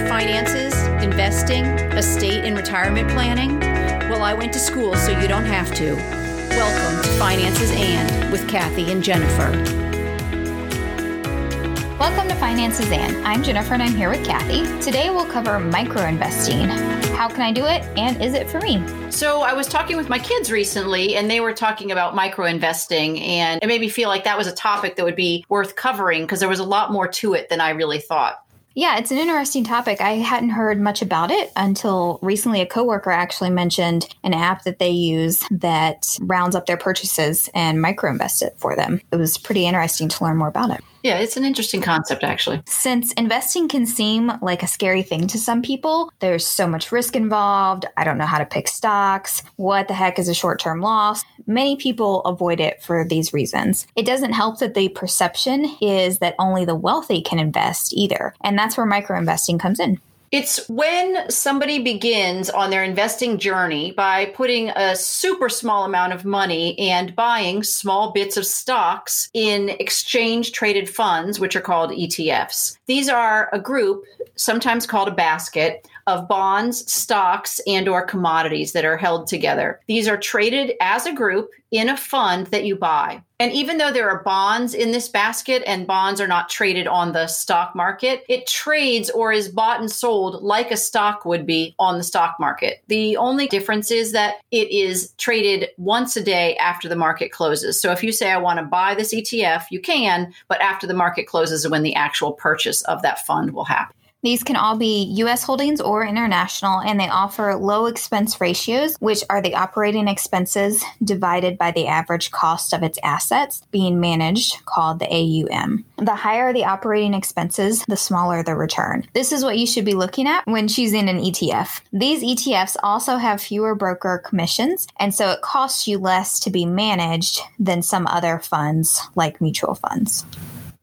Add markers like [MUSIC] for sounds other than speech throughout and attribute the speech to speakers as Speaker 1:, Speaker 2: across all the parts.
Speaker 1: about finances, investing, estate and retirement planning? Well, I went to school so you don't have to. Welcome to Finances and with Kathy and Jennifer.
Speaker 2: Welcome to Finances and. I'm Jennifer and I'm here with Kathy. Today we'll cover micro investing. How can I do it and is it for me?
Speaker 1: So, I was talking with my kids recently and they were talking about micro investing, and it made me feel like that was a topic that would be worth covering because there was a lot more to it than I really thought.
Speaker 2: Yeah, it's an interesting topic. I hadn't heard much about it until recently. A coworker actually mentioned an app that they use that rounds up their purchases and micro invest it for them. It was pretty interesting to learn more about it.
Speaker 1: Yeah, it's an interesting concept, actually.
Speaker 2: Since investing can seem like a scary thing to some people, there's so much risk involved. I don't know how to pick stocks. What the heck is a short term loss? Many people avoid it for these reasons. It doesn't help that the perception is that only the wealthy can invest either. And that's where micro investing comes in.
Speaker 1: It's when somebody begins on their investing journey by putting a super small amount of money and buying small bits of stocks in exchange traded funds, which are called ETFs. These are a group, sometimes called a basket, of bonds, stocks, and or commodities that are held together. These are traded as a group in a fund that you buy. And even though there are bonds in this basket and bonds are not traded on the stock market, it trades or is bought and sold like a stock would be on the stock market. The only difference is that it is traded once a day after the market closes. So if you say, I want to buy this ETF, you can, but after the market closes is when the actual purchase of that fund will happen.
Speaker 2: These can all be US holdings or international, and they offer low expense ratios, which are the operating expenses divided by the average cost of its assets being managed, called the AUM. The higher the operating expenses, the smaller the return. This is what you should be looking at when choosing an ETF. These ETFs also have fewer broker commissions, and so it costs you less to be managed than some other funds like mutual funds.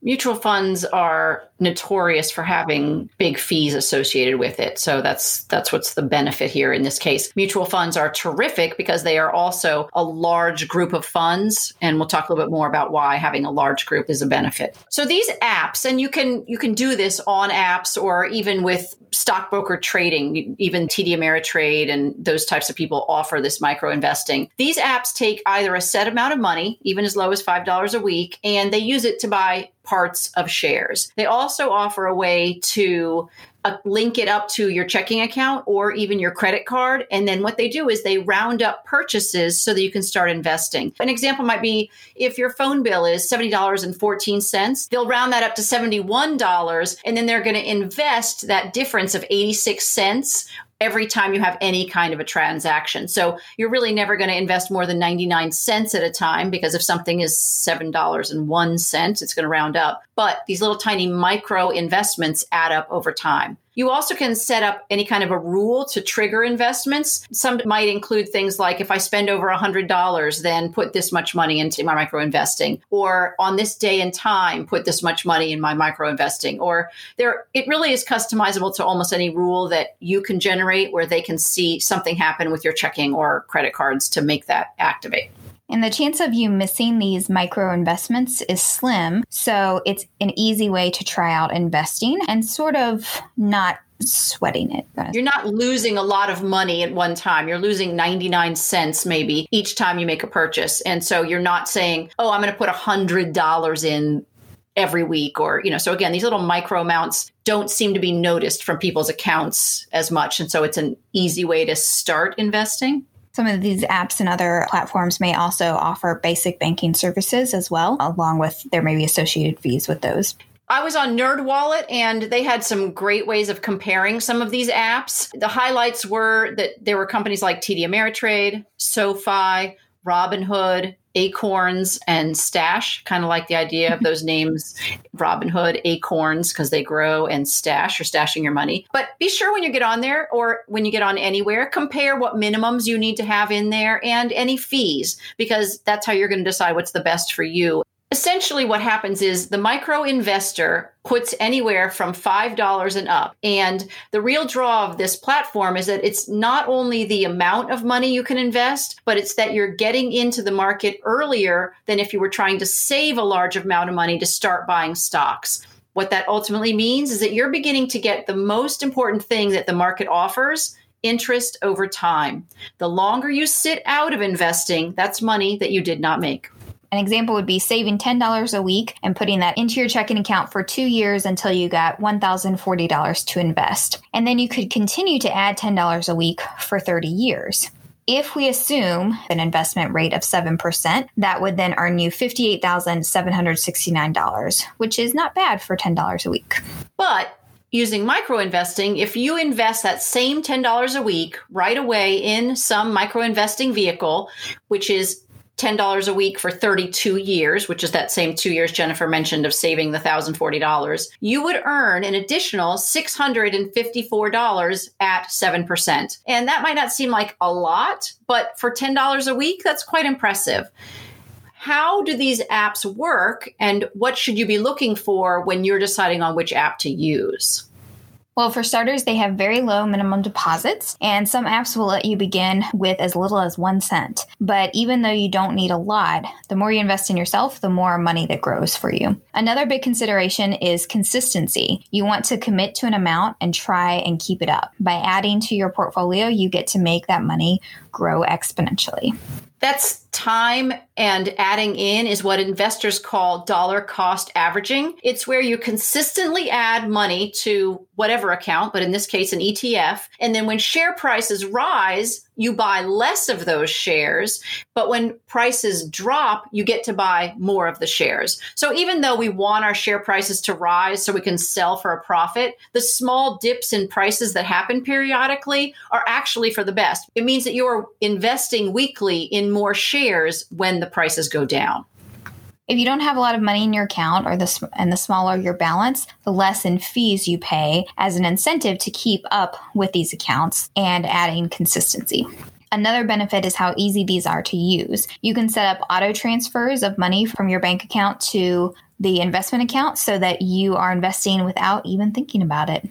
Speaker 1: Mutual funds are notorious for having big fees associated with it. So that's that's what's the benefit here in this case. Mutual funds are terrific because they are also a large group of funds and we'll talk a little bit more about why having a large group is a benefit. So these apps and you can you can do this on apps or even with stockbroker trading, even TD Ameritrade and those types of people offer this micro investing. These apps take either a set amount of money, even as low as $5 a week, and they use it to buy parts of shares. They also offer a way to uh, link it up to your checking account or even your credit card. And then what they do is they round up purchases so that you can start investing. An example might be if your phone bill is $70.14, they'll round that up to $71 and then they're going to invest that difference of 86 cents every time you have any kind of a transaction. So you're really never going to invest more than 99 cents at a time because if something is $7.01, it's going to round up. But these little tiny micro investments add up over time. You also can set up any kind of a rule to trigger investments. Some might include things like if I spend over $100, then put this much money into my micro investing, or on this day and time, put this much money in my micro investing. Or there, it really is customizable to almost any rule that you can generate where they can see something happen with your checking or credit cards to make that activate.
Speaker 2: And the chance of you missing these micro investments is slim. So it's an easy way to try out investing and sort of not sweating it.
Speaker 1: You're not losing a lot of money at one time. You're losing 99 cents maybe each time you make a purchase. And so you're not saying, oh, I'm going to put $100 in every week or you know so again these little micro amounts don't seem to be noticed from people's accounts as much and so it's an easy way to start investing
Speaker 2: some of these apps and other platforms may also offer basic banking services as well, along with there may be associated fees with those.
Speaker 1: I was on Nerd Wallet and they had some great ways of comparing some of these apps. The highlights were that there were companies like TD Ameritrade, SoFi, Robinhood, Acorns and Stash, kind of like the idea of those [LAUGHS] names Robinhood, Acorns, because they grow, and Stash, you're stashing your money. But be sure when you get on there or when you get on anywhere, compare what minimums you need to have in there and any fees, because that's how you're going to decide what's the best for you essentially what happens is the micro investor puts anywhere from $5 and up and the real draw of this platform is that it's not only the amount of money you can invest but it's that you're getting into the market earlier than if you were trying to save a large amount of money to start buying stocks What that ultimately means is that you're beginning to get the most important thing that the market offers interest over time. The longer you sit out of investing, that's money that you did not make.
Speaker 2: An example would be saving $10 a week and putting that into your checking account for two years until you got $1,040 to invest. And then you could continue to add $10 a week for 30 years. If we assume an investment rate of 7%, that would then earn you $58,769, which is not bad for $10 a week.
Speaker 1: But using micro investing, if you invest that same $10 a week right away in some micro investing vehicle, which is $10 a week for 32 years, which is that same two years Jennifer mentioned of saving the $1,040, you would earn an additional $654 at 7%. And that might not seem like a lot, but for $10 a week, that's quite impressive. How do these apps work, and what should you be looking for when you're deciding on which app to use?
Speaker 2: Well, for starters, they have very low minimum deposits, and some apps will let you begin with as little as one cent. But even though you don't need a lot, the more you invest in yourself, the more money that grows for you. Another big consideration is consistency. You want to commit to an amount and try and keep it up. By adding to your portfolio, you get to make that money grow exponentially.
Speaker 1: That's time and adding in is what investors call dollar cost averaging. It's where you consistently add money to whatever account, but in this case, an ETF. And then when share prices rise, you buy less of those shares. But when prices drop, you get to buy more of the shares. So even though we want our share prices to rise so we can sell for a profit, the small dips in prices that happen periodically are actually for the best. It means that you're investing weekly in more shares when the prices go down.
Speaker 2: If you don't have a lot of money in your account or the and the smaller your balance, the less in fees you pay as an incentive to keep up with these accounts and adding consistency. Another benefit is how easy these are to use. You can set up auto transfers of money from your bank account to the investment account so that you are investing without even thinking about it.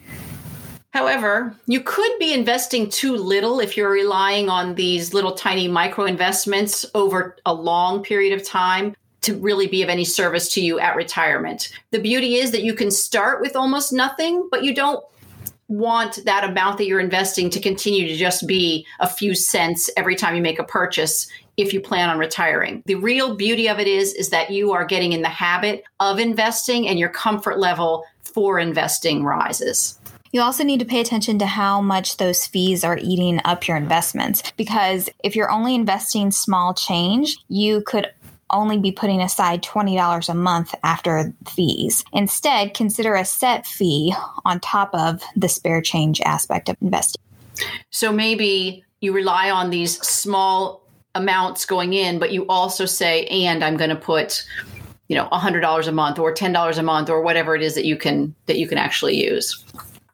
Speaker 1: However, you could be investing too little if you're relying on these little tiny micro investments over a long period of time to really be of any service to you at retirement. The beauty is that you can start with almost nothing, but you don't want that amount that you're investing to continue to just be a few cents every time you make a purchase if you plan on retiring. The real beauty of it is is that you are getting in the habit of investing and your comfort level for investing rises.
Speaker 2: You also need to pay attention to how much those fees are eating up your investments because if you're only investing small change, you could only be putting aside $20 a month after fees. Instead, consider a set fee on top of the spare change aspect of investing.
Speaker 1: So maybe you rely on these small amounts going in, but you also say, and I'm going to put you know $100 a month or $10 a month or whatever it is that you can that you can actually use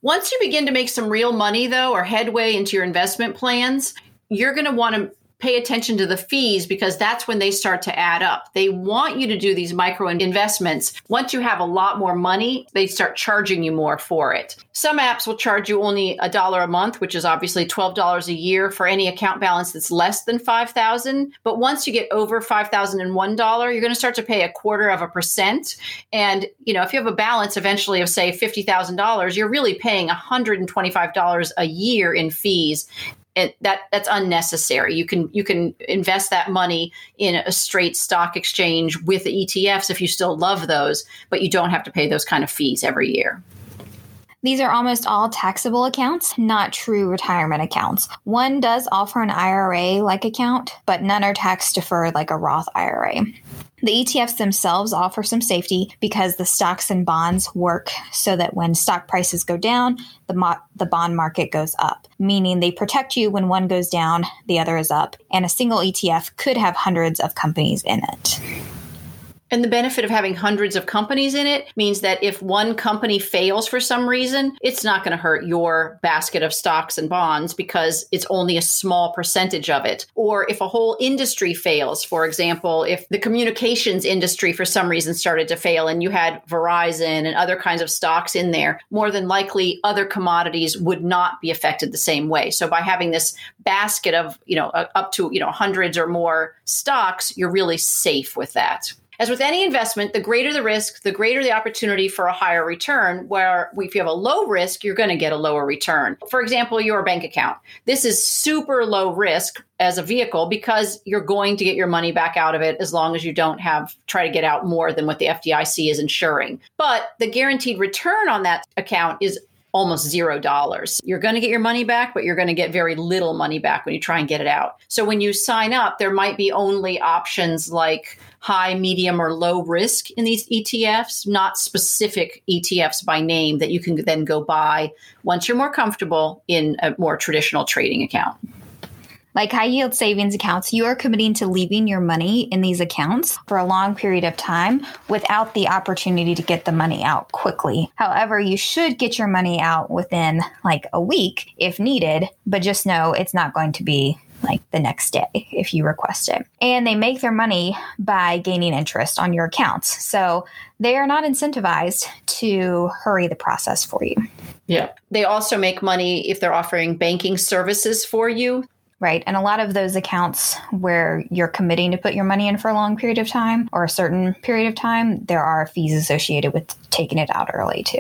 Speaker 1: once you begin to make some real money though or headway into your investment plans you're going to want to pay attention to the fees because that's when they start to add up. They want you to do these micro investments. Once you have a lot more money, they start charging you more for it. Some apps will charge you only a dollar a month, which is obviously $12 a year for any account balance that's less than 5000 But once you get over $5,001, you're going to start to pay a quarter of a percent. And, you know, if you have a balance eventually of say $50,000, you're really paying $125 a year in fees it, that that's unnecessary. You can you can invest that money in a straight stock exchange with ETFs if you still love those, but you don't have to pay those kind of fees every year.
Speaker 2: These are almost all taxable accounts, not true retirement accounts. One does offer an IRA like account, but none are tax deferred like a Roth IRA. The ETFs themselves offer some safety because the stocks and bonds work so that when stock prices go down, the, mo- the bond market goes up, meaning they protect you when one goes down, the other is up, and a single ETF could have hundreds of companies in it.
Speaker 1: And the benefit of having hundreds of companies in it means that if one company fails for some reason, it's not going to hurt your basket of stocks and bonds because it's only a small percentage of it. Or if a whole industry fails, for example, if the communications industry for some reason started to fail and you had Verizon and other kinds of stocks in there, more than likely other commodities would not be affected the same way. So by having this basket of, you know, uh, up to, you know, hundreds or more stocks, you're really safe with that. As with any investment, the greater the risk, the greater the opportunity for a higher return. Where if you have a low risk, you're going to get a lower return. For example, your bank account. This is super low risk as a vehicle because you're going to get your money back out of it as long as you don't have try to get out more than what the FDIC is insuring. But the guaranteed return on that account is almost zero dollars. You're going to get your money back, but you're going to get very little money back when you try and get it out. So when you sign up, there might be only options like high, medium, or low risk in these ETFs, not specific ETFs by name that you can then go buy once you're more comfortable in a more traditional trading account.
Speaker 2: Like high yield savings accounts, you are committing to leaving your money in these accounts for a long period of time without the opportunity to get the money out quickly. However, you should get your money out within like a week if needed, but just know it's not going to be like the next day if you request it. And they make their money by gaining interest on your accounts. So they are not incentivized to hurry the process for you.
Speaker 1: Yeah. They also make money if they're offering banking services for you.
Speaker 2: Right. And a lot of those accounts where you're committing to put your money in for a long period of time or a certain period of time, there are fees associated with taking it out early too.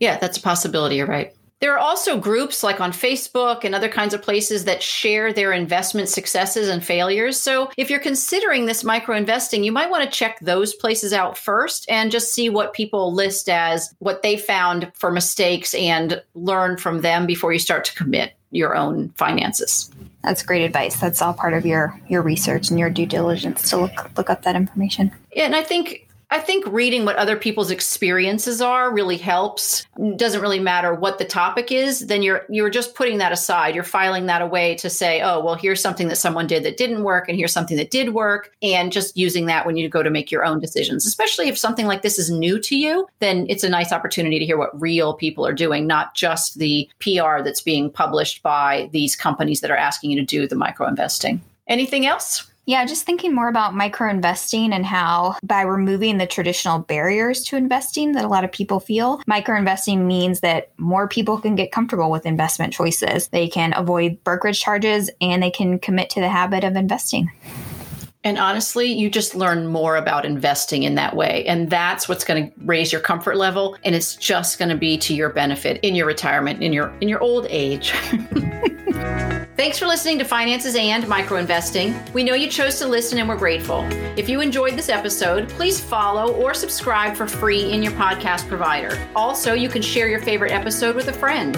Speaker 1: Yeah, that's a possibility. You're right. There are also groups like on Facebook and other kinds of places that share their investment successes and failures. So if you're considering this micro investing, you might want to check those places out first and just see what people list as what they found for mistakes and learn from them before you start to commit your own finances.
Speaker 2: That's great advice. That's all part of your your research and your due diligence to look look up that information.
Speaker 1: Yeah, and I think I think reading what other people's experiences are really helps. It doesn't really matter what the topic is, then you're you're just putting that aside. You're filing that away to say, "Oh, well, here's something that someone did that didn't work and here's something that did work," and just using that when you go to make your own decisions. Especially if something like this is new to you, then it's a nice opportunity to hear what real people are doing, not just the PR that's being published by these companies that are asking you to do the micro investing. Anything else?
Speaker 2: Yeah, just thinking more about micro investing and how by removing the traditional barriers to investing that a lot of people feel, micro investing means that more people can get comfortable with investment choices. They can avoid brokerage charges and they can commit to the habit of investing.
Speaker 1: And honestly, you just learn more about investing in that way. And that's what's going to raise your comfort level. And it's just going to be to your benefit in your retirement, in your in your old age. [LAUGHS] Thanks for listening to Finances and Micro Investing. We know you chose to listen and we're grateful. If you enjoyed this episode, please follow or subscribe for free in your podcast provider. Also, you can share your favorite episode with a friend.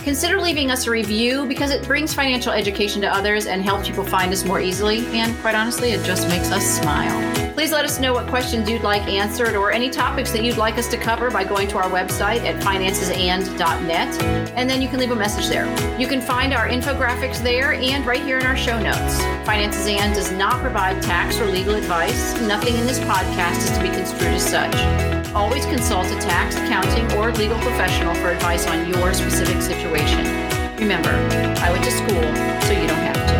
Speaker 1: Consider leaving us a review because it brings financial education to others and helps people find us more easily. And quite honestly, it just makes us smile. Please let us know what questions you'd like answered or any topics that you'd like us to cover by going to our website at financesand.net, and then you can leave a message there. You can find our infographics there and right here in our show notes. Finances and does not provide tax or legal advice. Nothing in this podcast is to be construed as such. Always consult a tax, accounting, or legal professional for advice on your specific situation. Remember, I went to school, so you don't have